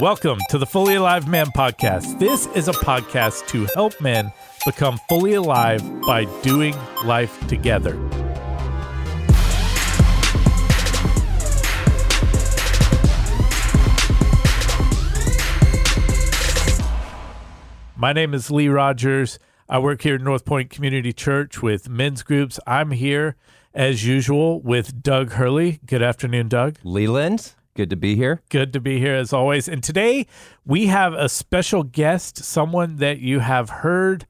Welcome to the Fully Alive Man podcast. This is a podcast to help men become fully alive by doing life together. My name is Lee Rogers. I work here at North Point Community Church with men's groups. I'm here as usual with Doug Hurley. Good afternoon, Doug. Leland, good to be here. Good to be here as always. And today we have a special guest, someone that you have heard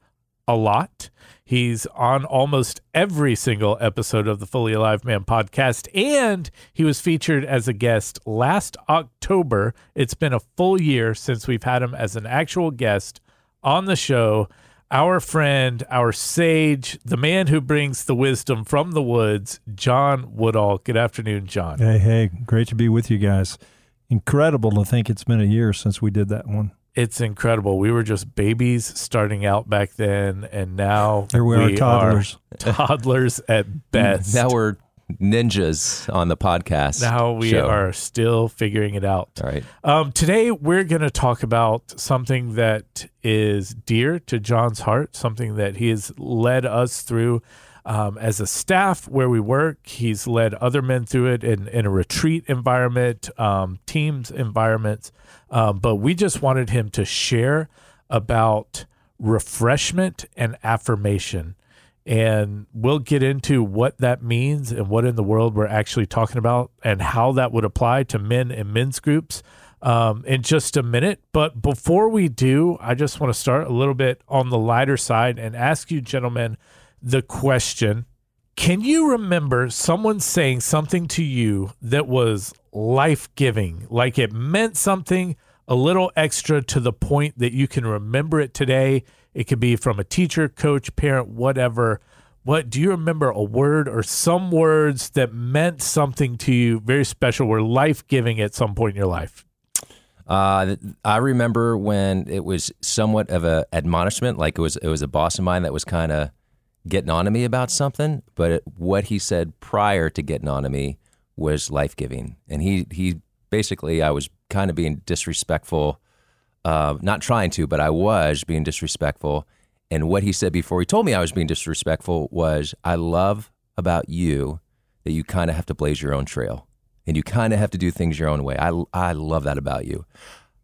a lot. He's on almost every single episode of the Fully Alive Man podcast, and he was featured as a guest last October. It's been a full year since we've had him as an actual guest on the show. Our friend, our sage, the man who brings the wisdom from the woods, John Woodall. Good afternoon, John. Hey, hey, great to be with you guys. Incredible to think it's been a year since we did that one. It's incredible. We were just babies starting out back then, and now Here we are, toddlers. toddlers at best. Now we're ninjas on the podcast. Now we show. are still figuring it out. All right. Um, today we're going to talk about something that is dear to John's heart, something that he has led us through um, as a staff where we work. He's led other men through it in, in a retreat environment, um, teams environments. Um, but we just wanted him to share about refreshment and affirmation. And we'll get into what that means and what in the world we're actually talking about and how that would apply to men and men's groups um, in just a minute. But before we do, I just want to start a little bit on the lighter side and ask you, gentlemen, the question Can you remember someone saying something to you that was life giving, like it meant something a little extra to the point that you can remember it today? It could be from a teacher, coach, parent, whatever. What do you remember a word or some words that meant something to you very special, were life giving at some point in your life? Uh, I remember when it was somewhat of a admonishment, like it was it was a boss of mine that was kind of getting on to me about something, but it, what he said prior to getting on to me was life giving, and he he basically I was kind of being disrespectful, uh, not trying to, but I was being disrespectful. And what he said before he told me I was being disrespectful was, "I love about you that you kind of have to blaze your own trail." and you kind of have to do things your own way. I, I love that about you.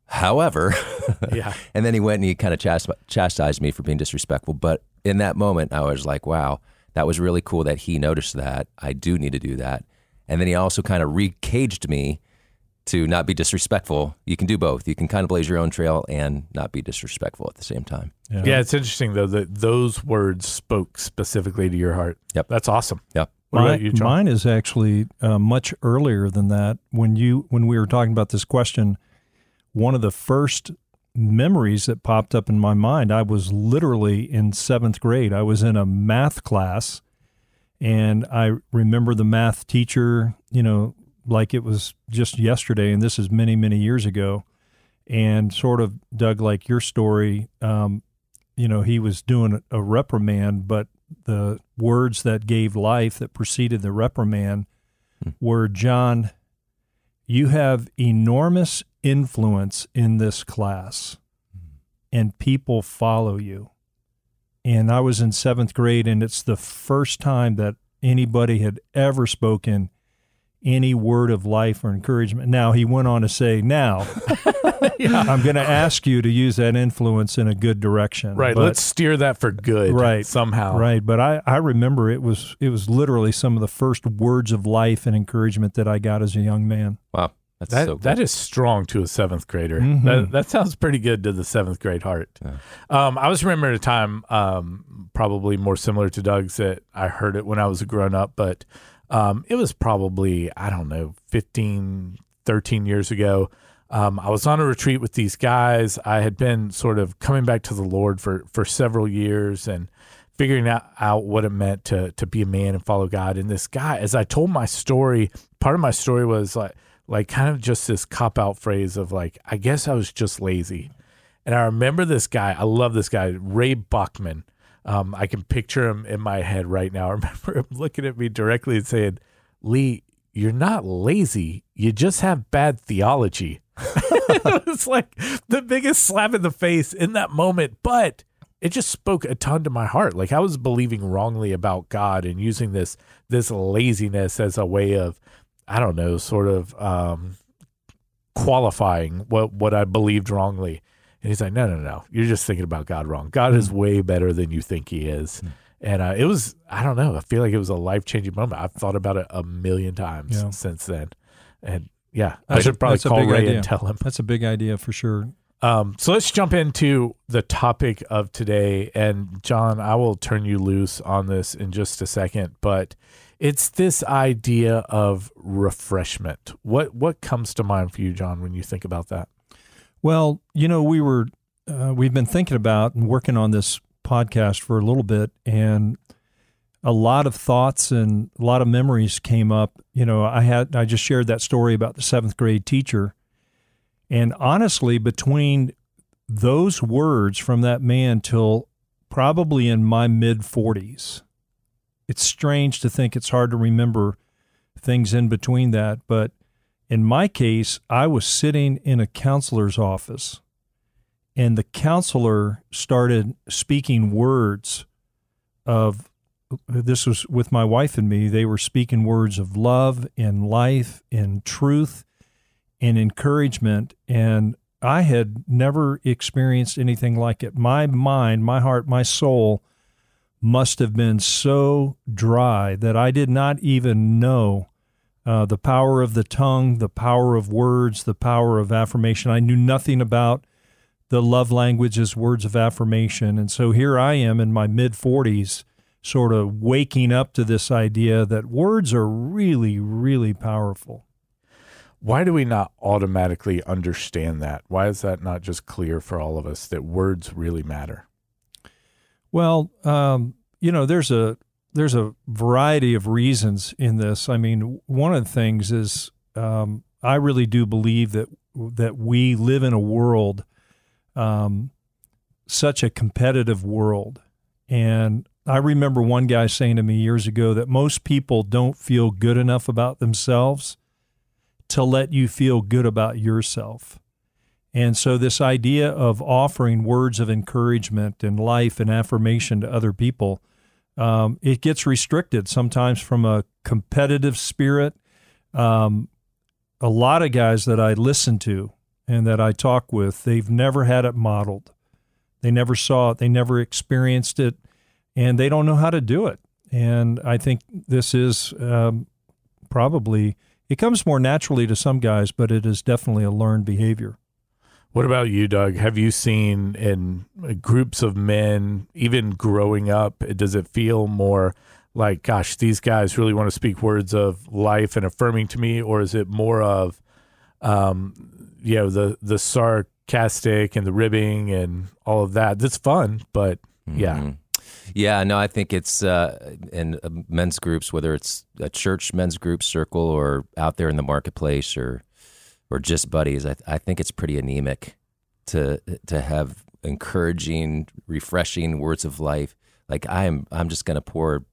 However, Yeah. and then he went and he kind of chast- chastised me for being disrespectful. But in that moment, I was like, wow, that was really cool that he noticed that. I do need to do that. And then he also kind of recaged me to not be disrespectful. You can do both. You can kind of blaze your own trail and not be disrespectful at the same time. Yeah, it's interesting though that those words spoke specifically to your heart. Yep. That's awesome. Yep. What Mine, about you, mine is actually uh, much earlier than that. When you when we were talking about this question, one of the first memories that popped up in my mind, I was literally in seventh grade. I was in a math class, and I remember the math teacher, you know, like it was just yesterday, and this is many many years ago. And sort of Doug, like your story, um, you know, he was doing a reprimand, but the words that gave life that preceded the reprimand were John, you have enormous influence in this class, and people follow you. And I was in seventh grade, and it's the first time that anybody had ever spoken any word of life or encouragement. Now, he went on to say, Now, I'm going to ask you to use that influence in a good direction. Right. But- let's steer that for good. Right. Somehow. Right, but I, I remember it was it was literally some of the first words of life and encouragement that I got as a young man. Wow. That's That so cool. that is strong to a seventh grader. Mhm. That that sounds pretty good to the seventh grade heart. Um, I was remembering a time, um, probably more similar to Doug's that I heard it when I was a grown up, but um, it was probably I don't know 15, 13 years ago. Um, I was on a retreat with these guys. I had been sort of coming back to the Lord for for several years and figuring out, out what it meant to to be a man and follow God. And this guy, as I told my story, part of my story was like like kind of just this cop out phrase of like, I guess I was just lazy. And I remember this guy. I love this guy, Ray Buckman. Um, I can picture him in my head right now. I remember him looking at me directly and saying, "Lee, you're not lazy. You just have bad theology. it was like the biggest slap in the face in that moment, but it just spoke a ton to my heart. Like I was believing wrongly about God and using this this laziness as a way of I don't know, sort of um, qualifying what what I believed wrongly. And he's like, no, no, no, you're just thinking about God wrong. God is way better than you think He is. Hmm. And uh, it was, I don't know, I feel like it was a life changing moment. I've thought about it a million times Yeah. since then. And yeah, I That's a- should probably call Ray idea. and tell him. That's a big idea for sure. Um, so let's jump into the topic of today. And John, I will turn you loose on this in just a second, but it's this idea of refreshment. What what comes to mind for you, John, when you think about that? Well, you know, we were uh, we've been thinking about and working on this podcast for a little bit, and a lot of thoughts and a lot of memories came up. You know, I had I just shared that story about the seventh grade teacher, and honestly, between those words from that man till probably in my mid forties, it's strange to think it's hard to remember things in between that, but in my case, I was sitting in a counselor's office, and the counselor started speaking words of this was with my wife and me. They were speaking words of love and life and truth and encouragement. And I had never experienced anything like it. My mind, my heart, my soul must have been so dry that I did not even know uh, the power of the tongue, the power of words, the power of affirmation. I knew nothing about the love languages, words of affirmation. And so here I am in my mid 40s, sort of waking up to this idea that words are really, really powerful. Why do we not automatically understand that? Why is that not just clear for all of us that words really matter? Well, um, you know, there's a there's a variety of reasons in this. I mean, one of the things is um, I really do believe that that we live in a world, um, such a competitive world, and I remember one guy saying to me years ago that most people don't feel good enough about themselves to let you feel good about yourself. And so, this idea of offering words of encouragement and life and affirmation to other people, um, it gets restricted sometimes from a competitive spirit. Um, a lot of guys that I listen to and that I talk with, they've never had it modeled. They never saw it, they never experienced it, and they don't know how to do it. And I think this is um, probably, it comes more naturally to some guys, but it is definitely a learned behavior. What about you, Doug? Have you seen in groups of men, even growing up, does it feel more like, gosh, these guys really want to speak words of life and affirming to me, or is it more of, um, you know, the the sarcastic and the ribbing and all of that? That's fun, but yeah, Mhm. Yeah, no, I think it's uh, in uh, men's groups, whether it's a church men's group circle or out there in the marketplace or or just buddies. I, I think it's pretty anemic to to have encouraging, refreshing words of life. Like I'm, I'm just to pour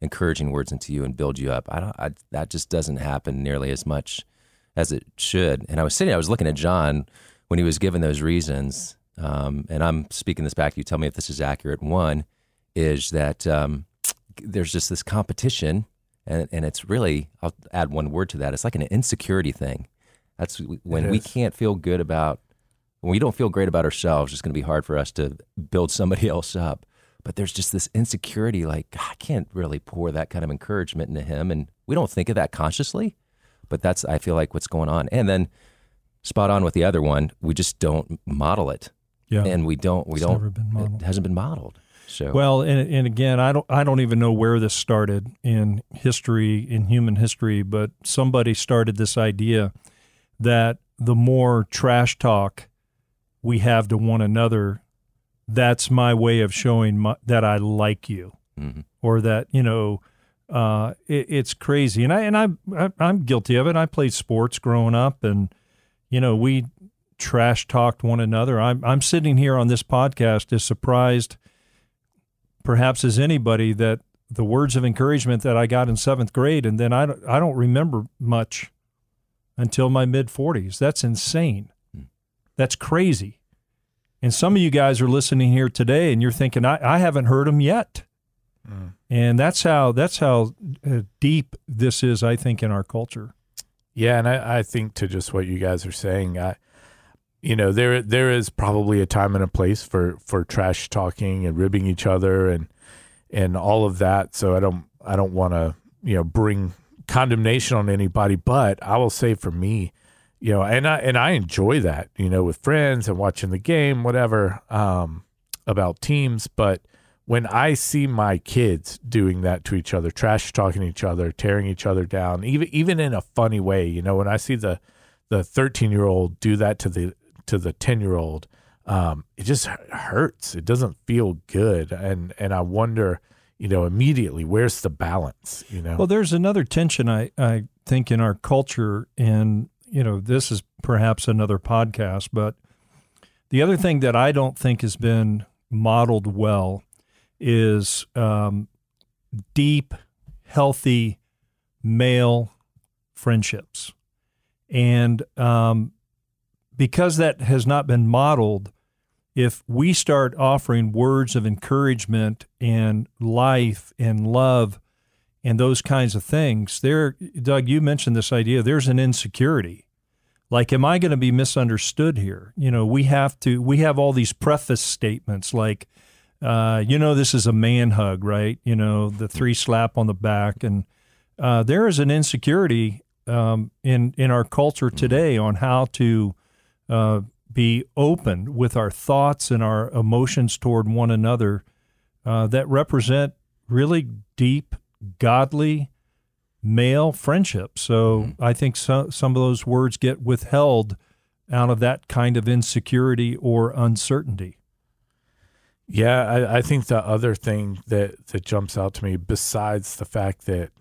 encouraging words into you and build you up. I don't. I, that just doesn't happen nearly as much as it should. And I was sitting, I was looking at John when he was given those reasons. Um, and I'm speaking this back. To you tell me if this is accurate. One is that um, there's just this competition, and, and it's really, I'll add one word to that. It's like an insecurity thing. That's when we can't feel good about, when we don't feel great about ourselves, it's going to be hard for us to build somebody else up. But there's just this insecurity like, "God, I can't really pour that kind of encouragement into him. And we don't think of that consciously, but that's, I feel like, what's going on. And then, spot on with the other one, we just don't model it. Yeah. And we don't, we It's don't, been it hasn't been modeled. So, Well, and and again, I don't I don't even know where this started in history in human history, but somebody started this idea that the more trash talk we have to one another, that's my way of showing my, that I like you, mhm. or that you know, uh, it, it's crazy. And I and I, I I'm guilty of it. I played sports growing up, and you know we trash talked one another. I'm I'm sitting here on this podcast as surprised perhaps as anybody that the words of encouragement that I got in seventh grade, and then I don't, I don't remember much until my mid 40s. That's insane. Hmm. That's crazy. And some of you guys are listening here today, and you're thinking, I, I haven't heard them yet. Mm. And that's how that's how uh, deep this is, I think, in our culture. Yeah, and I, I think to just what you guys are saying, I, you know, there there is probably a time and a place for for trash talking and ribbing each other and and all of that. So I don't I don't want to you know bring condemnation on anybody, but I will say for me, you know, and I and I enjoy that, you know, with friends and watching the game, whatever, um, about teams. But when I see my kids doing that to each other, trash talking each other, tearing each other down, even even in a funny way, you know, when I see the the 13 year old do that to the to the 10 year old, um, it just hurts. It doesn't feel good. And, and I wonder, you know, immediately where's the balance, you know? Well, there's another tension I, I think in our culture. And, you know, this is perhaps another podcast, but the other thing that I don't think has been modeled well is um, deep, healthy male friendships. And um, because that has not been modeled, if we start offering words of encouragement and life and love and those kinds of things, there, Doug, you mentioned this idea. There's an insecurity. Like, am I going to be misunderstood here? You know, we have to. We have all these preface statements like, uh, you know, this is a man hug, right? You know, the three slap on the back, and uh, there is an insecurity um, in in our culture today on how to uh, be open with our thoughts and our emotions toward one another uh, that represent really deep, godly male friendship. So mm-hmm. I think so, some of those words get withheld out of that kind of insecurity or uncertainty. Yeah, I, I think the other thing that, that jumps out to me, besides the fact that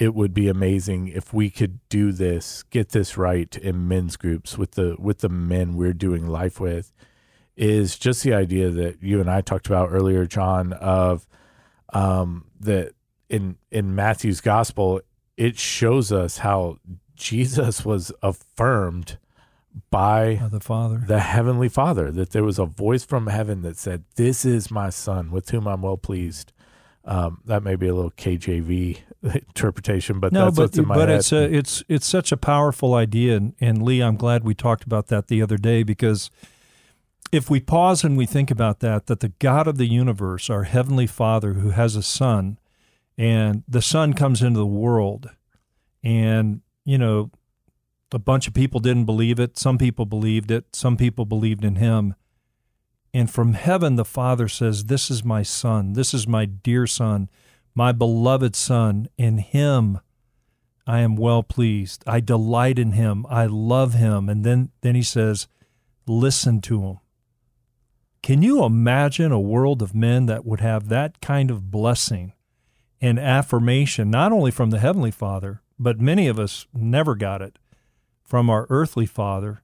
it would be amazing if we could do this, get this right in men's groups with the with the men we're doing life with, is just the idea that you and I talked about earlier, John, of um, that in in Matthew's gospel, it shows us how Jesus was affirmed by, by, the Father, the Heavenly Father, that there was a voice from heaven that said, This is my son with whom I'm well pleased. Um, that may be a little KJV interpretation, but no, that's but, what's in my but head. it's a, it's it's such a powerful idea, and, and Lee, I'm glad we talked about that the other day because if we pause and we think about that, that the God of the universe, our heavenly Father, who has a Son, and the Son comes into the world, and you know, a bunch of people didn't believe it. Some people believed it. Some people believed in Him. And from heaven, the Father says, This is my Son. This is my dear Son, my beloved Son. In Him I am well pleased. I delight in Him. I love Him. And then, then He says, Listen to Him. Can you imagine a world of men that would have that kind of blessing and affirmation, not only from the Heavenly Father, but many of us never got it from our earthly Father?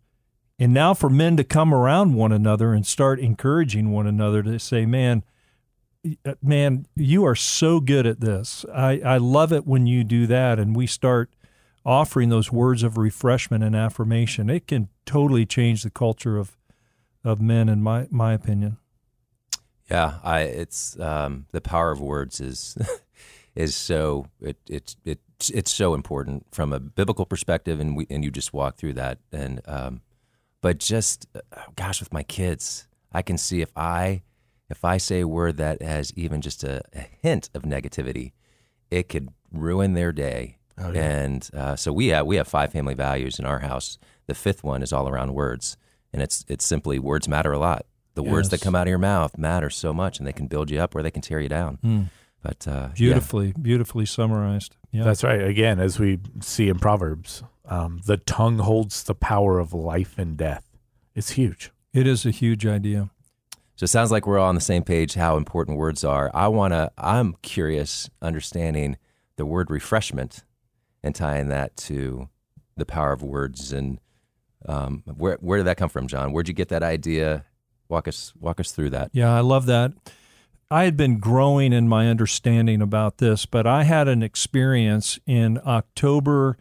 And now for men to come around one another and start encouraging one another to say, man, man, you are so good at this. I, I love it when you do that. And we start offering those words of refreshment and affirmation. It can totally change the culture of, of men, in my, my opinion. Yeah, I, it's um, the power of words is is so it, it's it's it's so important from a biblical perspective, and we and you just walk through that, and um, but just uh, gosh, with my kids, I can see if I if I say a word that has even just a, a hint of negativity, it could ruin their day. Oh, yeah. And uh, so we have we have five family values in our house. The fifth one is all around words, and it's it's simply words matter a lot. The yes. words that come out of your mouth matter so much, and they can build you up or they can tear you down. Mm. But uh, beautifully, yeah. beautifully summarized. Yeah, that's right. Again, as we see in Proverbs, um, the tongue holds the power of life and death. It's huge. It is a huge idea. So it sounds like we're all on the same page how important words are. I want to I'm curious understanding the word refreshment and tying that to the power of words and um, where where did that come from, John? Where'd you get that idea? Walk us walk us through that. Yeah, I love that. I had been growing in my understanding about this, but I had an experience in October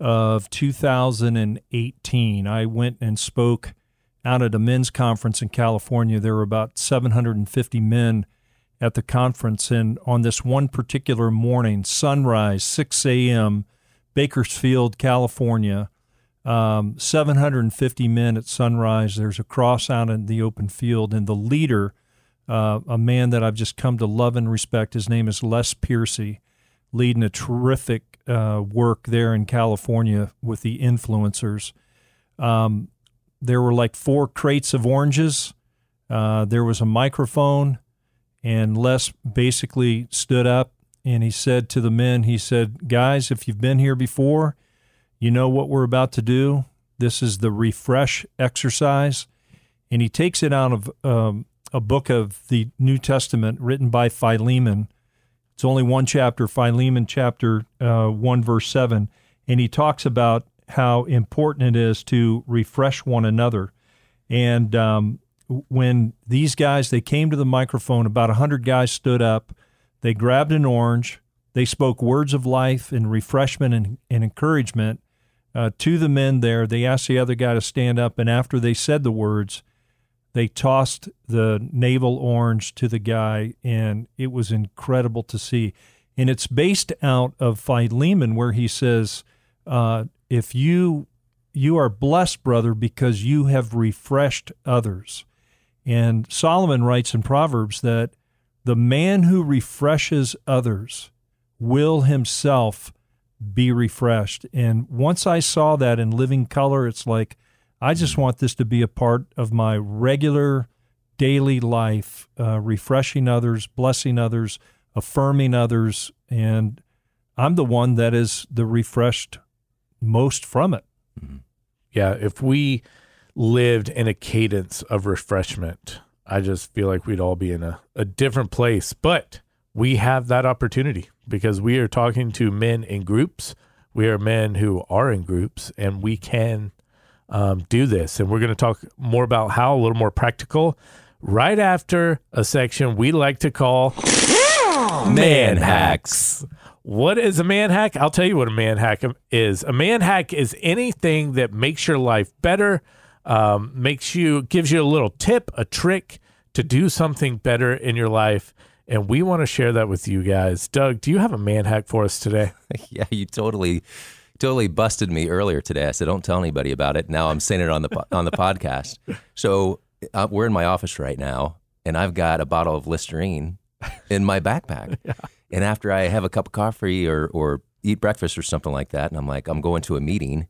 of 2018. I went and spoke out at a men's conference in California. There were about 750 men at the conference, and on this one particular morning, sunrise, 6 a.m., Bakersfield, California, um, 750 men at sunrise. There's a cross out in the open field, and the leader – uh, a man that I've just come to love and respect. His name is Les Piercy, leading a terrific uh, work there in California with the influencers. Um, there were like four crates of oranges. Uh, there was a microphone, and Les basically stood up and he said to the men, he said, Guys, if you've been here before, you know what we're about to do. This is the refresh exercise. And he takes it out of um, a book of the New Testament written by Philemon. It's only one chapter, Philemon chapter uh, 1, verse 7. And he talks about how important it is to refresh one another. And um, when these guys, they came to the microphone, about 100 guys stood up. They grabbed an orange. They spoke words of life and refreshment and, and encouragement uh, to the men there. They asked the other guy to stand up. And after they said the words, they tossed the navel orange to the guy, and it was incredible to see. And it's based out of Philemon, where he says, uh, "If you you are blessed, brother, because you have refreshed others." And Solomon writes in Proverbs that the man who refreshes others will himself be refreshed. And once I saw that in living color, it's like I just want this to be a part of my regular daily life, uh, refreshing others, blessing others, affirming others, and I'm the one that is the refreshed most from it. Mm-hmm. Yeah, if we lived in a cadence of refreshment, I just feel like we'd all be in a, a different place. But we have that opportunity because we are talking to men in groups. We are men who are in groups, and we can um, do this. And we're going to talk more about how, a little more practical, right after a section we like to call Man Hacks. What is a man hack? I'll tell you what a man hack is. A man hack is anything that makes your life better, um, makes you, gives you a little tip, a trick to do something better in your life. And we want to share that with you guys. Doug, do you have a man hack for us today? yeah, you totally totally busted me earlier today. I said, "Don't tell anybody about it." Now I'm saying it on the on the podcast. So uh, we're in my office right now, and I've got a bottle of Listerine in my backpack. yeah. And after I have a cup of coffee or or eat breakfast or something like that, and I'm like, I'm going to a meeting.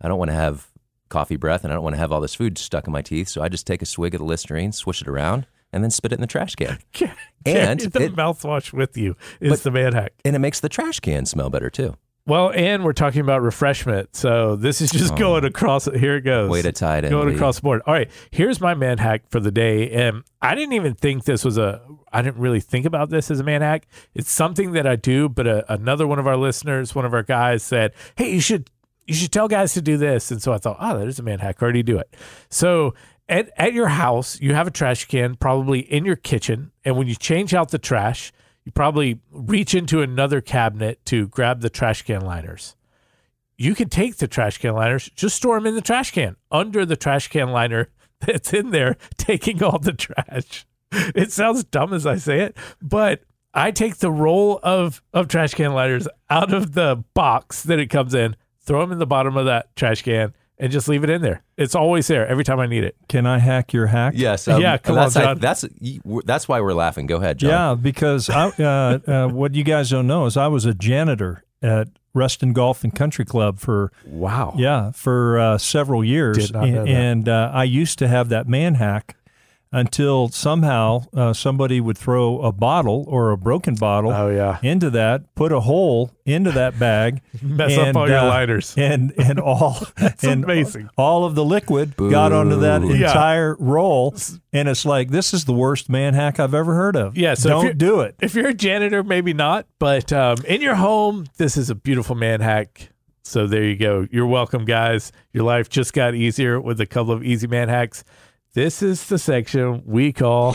I don't want to have coffee breath, and I don't want to have all this food stuck in my teeth. So I just take a swig of the Listerine, swish it around, and then spit it in the trash can. and the it, mouthwash with you is but, the man hack. And it makes the trash can smell better too. Well, and we're talking about refreshment. So this is just oh. going across. Here it goes. Way to tie it in. Going across the board. All right. Here's my man hack for the day. And I didn't even think this was a, I didn't really think about this as a man hack. It's something that I do, but a, another one of our listeners, one of our guys said, Hey, you should, you should tell guys to do this. And so I thought, oh, that is a man hack. Already do it. So at, at your house, you have a trash can probably in your kitchen. And when you change out the trash, you probably reach into another cabinet to grab the trash can liners. You can take the trash can liners, just store them in the trash can under the trash can liner that's in there, taking all the trash. It sounds dumb as I say it, but I take the roll of, of trash can liners out of the box that it comes in, throw them in the bottom of that trash can, and just leave it in there. It's always there every time I need it. Can I hack your hack? Yes. Um, yeah. Come that's on, John. I, that's that's why we're laughing. Go ahead, John. Yeah, because I, uh, uh, what you guys don't know is I was a janitor at Reston Golf and Country Club for wow. Yeah, for uh, several years, and, and uh, I used to have that man hack until somehow uh, somebody would throw a bottle or a broken bottle oh, yeah. into that, put a hole into that bag, mess and, up all your uh, lighters, and and all and amazing. All of the liquid Boo. got onto that entire yeah. roll, and it's like this is the worst man hack I've ever heard of. Yeah, so don't do it. If you're a janitor, maybe not, but um, in your home, this is a beautiful man hack. So there you go. You're welcome, guys. Your life just got easier with a couple of easy man hacks. This is the section we call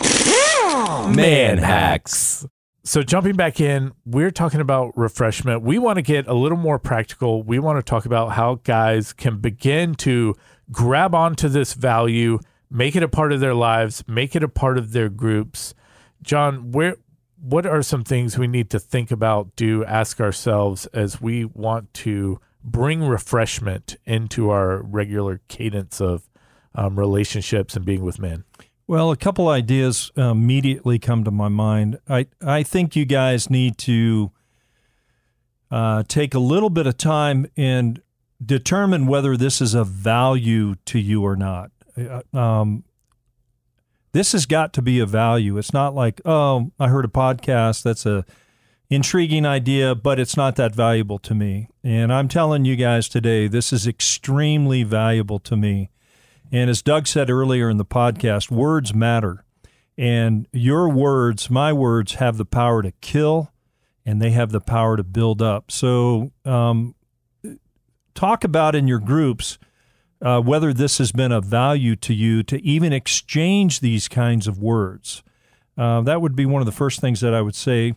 Man hacks. So, jumping back in, we're talking about refreshment. We want to get a little more practical. We want to talk about how guys can begin to grab onto this value, make it a part of their lives, make it a part of their groups. John, where what are some things we need to think about, do, ask ourselves as we want to bring refreshment into our regular cadence of um, relationships and being with men? Well, a couple ideas immediately come to my mind. I I think you guys need to uh, take a little bit of time and determine whether this is of value to you or not. Uh, um, this has got to be a value. It's not like, oh, I heard a podcast that's a intriguing idea, but it's not that valuable to me. And I'm telling you guys today, this is extremely valuable to me. And as Doug said earlier in the podcast, words matter. And your words, my words, have the power to kill and they have the power to build up. So, um, talk about in your groups uh, whether this has been of value to you to even exchange these kinds of words. Uh, that would be one of the first things that I would say.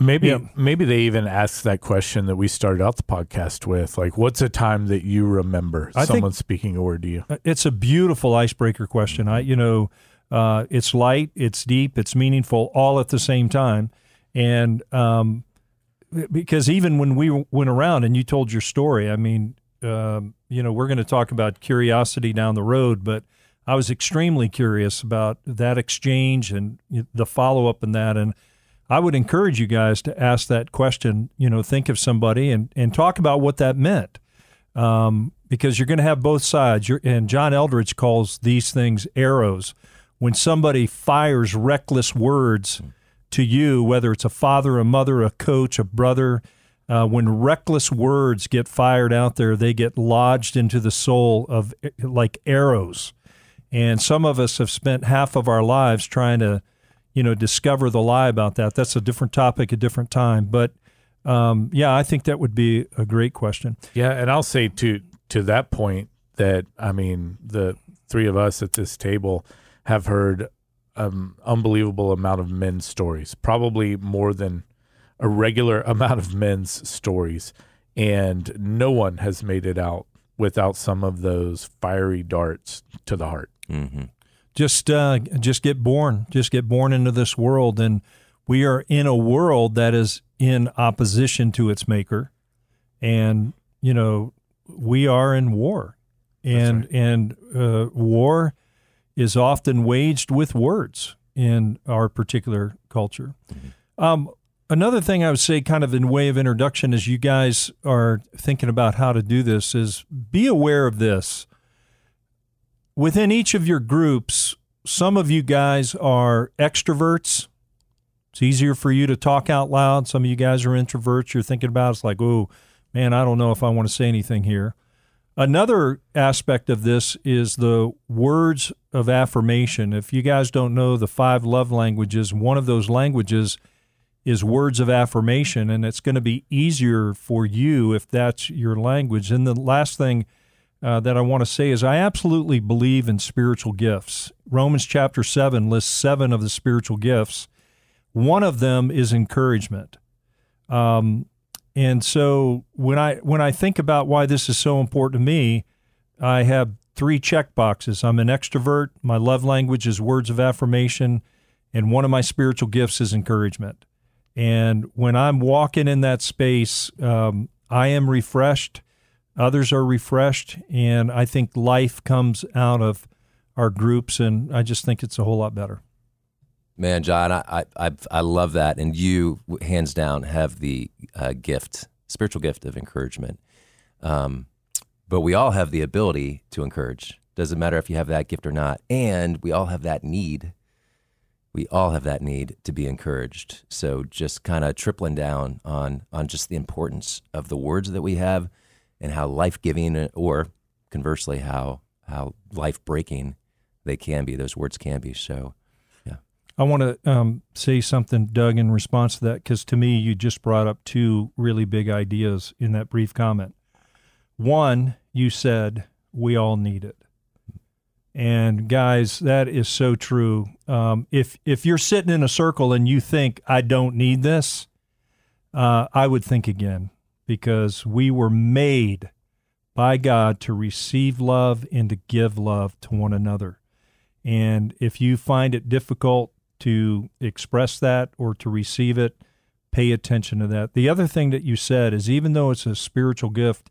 Maybe yeah. maybe they even ask that question that we started out the podcast with, like, "What's a time that you remember I someone speaking a word to you?" Uh, it's a beautiful icebreaker question. I, you know, uh, it's light, it's deep, it's meaningful, all at the same time, and um, because even when we went around and you told your story, I mean, um, you know, we're going to talk about curiosity down the road, but I was extremely curious about that exchange and the follow up in that, and I would encourage you guys to ask that question. You know, think of somebody and and talk about what that meant, um, because you're going to have both sides. You're, and John Eldredge calls these things arrows. When somebody fires reckless words to you, whether it's a father, a mother, a coach, a brother, uh, when reckless words get fired out there, they get lodged into the soul of like arrows. And some of us have spent half of our lives trying to you know, discover the lie about that. That's a different topic, a different time. But um, yeah, I think that would be a great question. Yeah, and I'll say to to that point that I mean the three of us at this table have heard an unbelievable amount of men's stories, probably more than a regular amount of men's stories, and no one has made it out without some of those fiery darts to the heart. Mm-hmm just uh, just get born, just get born into this world, and we are in a world that is in opposition to its maker, and you know we are in war, and right. and uh, war is often waged with words in our particular culture. Mm-hmm. Um, another thing I would say, kind of in way of introduction, as you guys are thinking about how to do this, is be aware of this within each of your groups, some of you guys are extroverts. It's easier for you to talk out loud. Some of you guys are introverts. You're thinking about it's like, oh, man, I don't know if I want to say anything here. Another aspect of this is the words of affirmation. If you guys don't know the five love languages, one of those languages is words of affirmation, and it's going to be easier for you if that's your language. And the last thing uh, that I want to say is I absolutely believe in spiritual gifts. Romans chapter 7 lists seven of the spiritual gifts. One of them is encouragement. Um, and so when I when I think about why this is so important to me, I have three check boxes. I'm an extrovert. My love language is words of affirmation, and one of my spiritual gifts is encouragement. And when I'm walking in that space, um, I am refreshed others are refreshed, and I think life comes out of our groups, and I just think it's a whole lot better. Man, John, I I I love that, and you hands down have the uh, gift, spiritual gift of encouragement. Um, but we all have the ability to encourage. Doesn't matter if you have that gift or not, and we all have that need. We all have that need to be encouraged. So just kind of tripling down on on just the importance of the words that we have and how life giving or conversely how how life breaking they can be. Those words can be. So, yeah. I want to um, say something, Doug, in response to that, because to me, you just brought up two really big ideas in that brief comment. One, you said we all need it. And guys, that is so true. Um, if if you're sitting in a circle and you think I don't need this, uh, I would think again because we were made by God to receive love and to give love to one another. And if you find it difficult to express that or to receive it, pay attention to that. The other thing that you said is even though it's a spiritual gift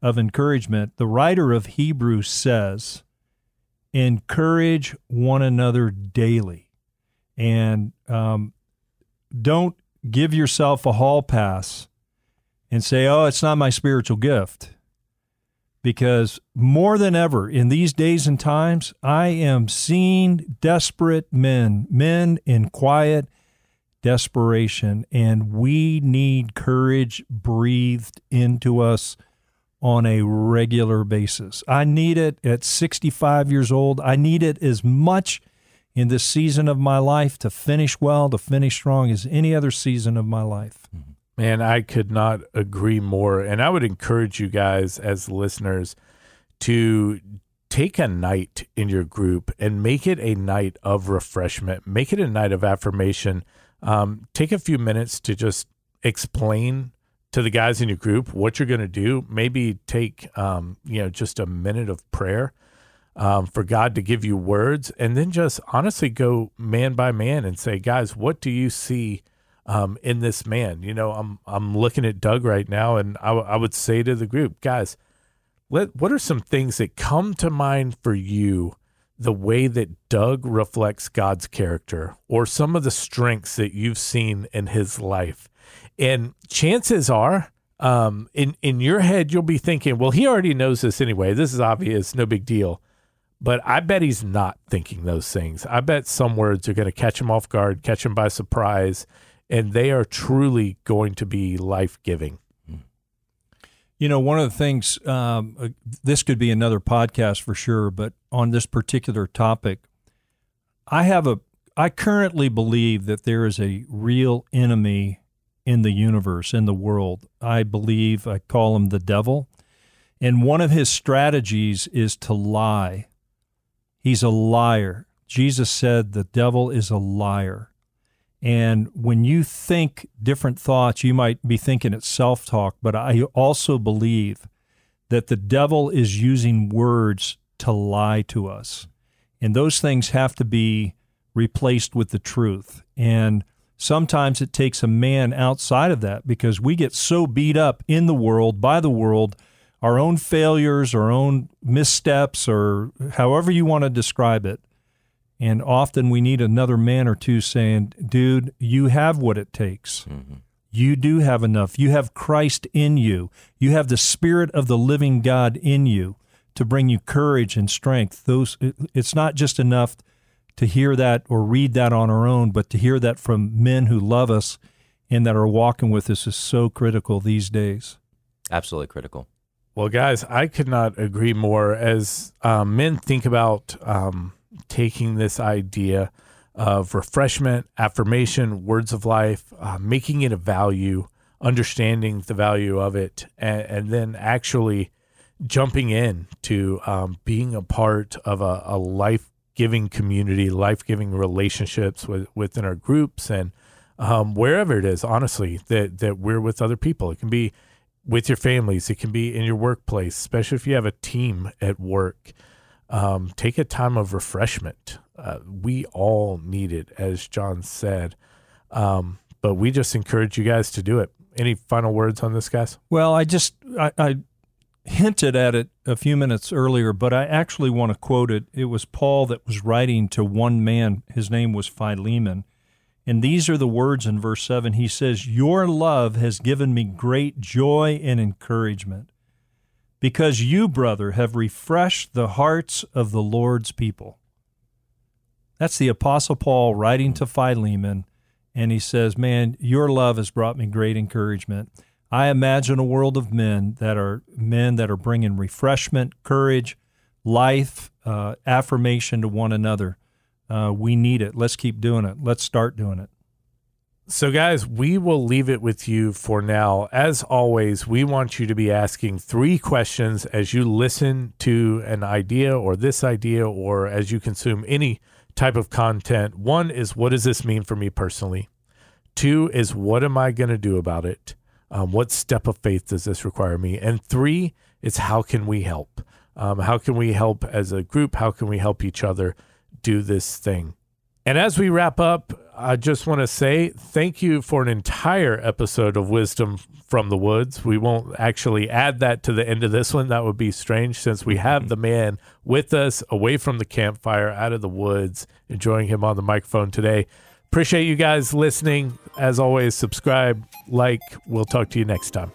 of encouragement, the writer of Hebrews says, encourage one another daily. And um, don't give yourself a hall pass and say, oh, it's not my spiritual gift. Because more than ever in these days and times, I am seeing desperate men, men in quiet desperation, and we need courage breathed into us on a regular basis. I need it at 65 years old. I need it as much in this season of my life to finish well, to finish strong as any other season of my life. Mm-hmm. Man, I could not agree more. And I would encourage you guys as listeners to take a night in your group and make it a night of refreshment, make it a night of affirmation. Um, take a few minutes to just explain to the guys in your group what you're going to do. Maybe take, um, you know, just a minute of prayer um, for God to give you words, and then just honestly go man by man and say, guys, what do you see um, in this man? You know, I'm I'm looking at Doug right now, and I, w- I would say to the group, guys, let what are some things that come to mind for you? The way that Doug reflects God's character, or some of the strengths that you've seen in his life and chances are, um, in in your head, you'll be thinking, "Well, he already knows this anyway. This is obvious, no big deal." But I bet he's not thinking those things. I bet some words are going to catch him off guard, catch him by surprise, and they are truly going to be life giving. You know, one of the things, um, uh, this could be another podcast for sure, but on this particular topic, I have a, I currently believe that there is a real enemy in the universe, in the world. I believe I call him the devil. And one of his strategies is to lie. He's a liar. Jesus said the devil is a liar. And when you think different thoughts, you might be thinking it's self talk, but I also believe that the devil is using words to lie to us. And those things have to be replaced with the truth. And sometimes it takes a man outside of that because we get so beat up in the world, by the world, our own failures, our own missteps, or however you want to describe it. And often we need another man or two saying, dude, you have what it takes. Mm-hmm. You do have enough. You have Christ in you. You have the Spirit of the living God in you to bring you courage and strength. Those it's not just enough to hear that or read that on our own, but to hear that from men who love us and that are walking with us is so critical these days. Absolutely critical. Well, guys, I could not agree more. As um, men think about um, taking this idea of refreshment, affirmation, words of life, uh, making it a value, understanding the value of it, and, and then actually jumping in to um, being a part of a, a life giving community, life giving relationships with, within our groups and um, wherever it is, honestly, that, that we're with other people. It can be with your families, it can be in your workplace, especially if you have a team at work. Um, take a time of refreshment. Uh, we all need it, as John said. Um, but we just encourage you guys to do it. Any final words on this, guys? Well, I just I, I hinted at it a few minutes earlier, but I actually want to quote it. It was Paul that was writing to one man. His name was Philemon. And these are the words in verse 7. He says, Your love has given me great joy and encouragement, because you, brother, have refreshed the hearts of the Lord's people. That's the Apostle Paul writing to Philemon. And he says, Man, your love has brought me great encouragement. I imagine a world of men that are men that are bringing refreshment, courage, life, uh, affirmation to one another. Uh, we need it. Let's keep doing it. Let's start doing it. So, guys, we will leave it with you for now. As always, we want you to be asking three questions as you listen to an idea or this idea or as you consume any type of content. One is, what does this mean for me personally? Two is, what am I going to do about it? Um, what step of faith does this require me? And three is, how can we help? Um, how can we help as a group? How can we help each other do this thing? And as we wrap up, I just want to say thank you for an entire episode of Wisdom from the Woods. We won't actually add that to the end of this one. That would be strange since we have the man with us away from the campfire, out of the woods, enjoying him on the microphone today. Appreciate you guys listening. As always, subscribe, like. We'll talk to you next time.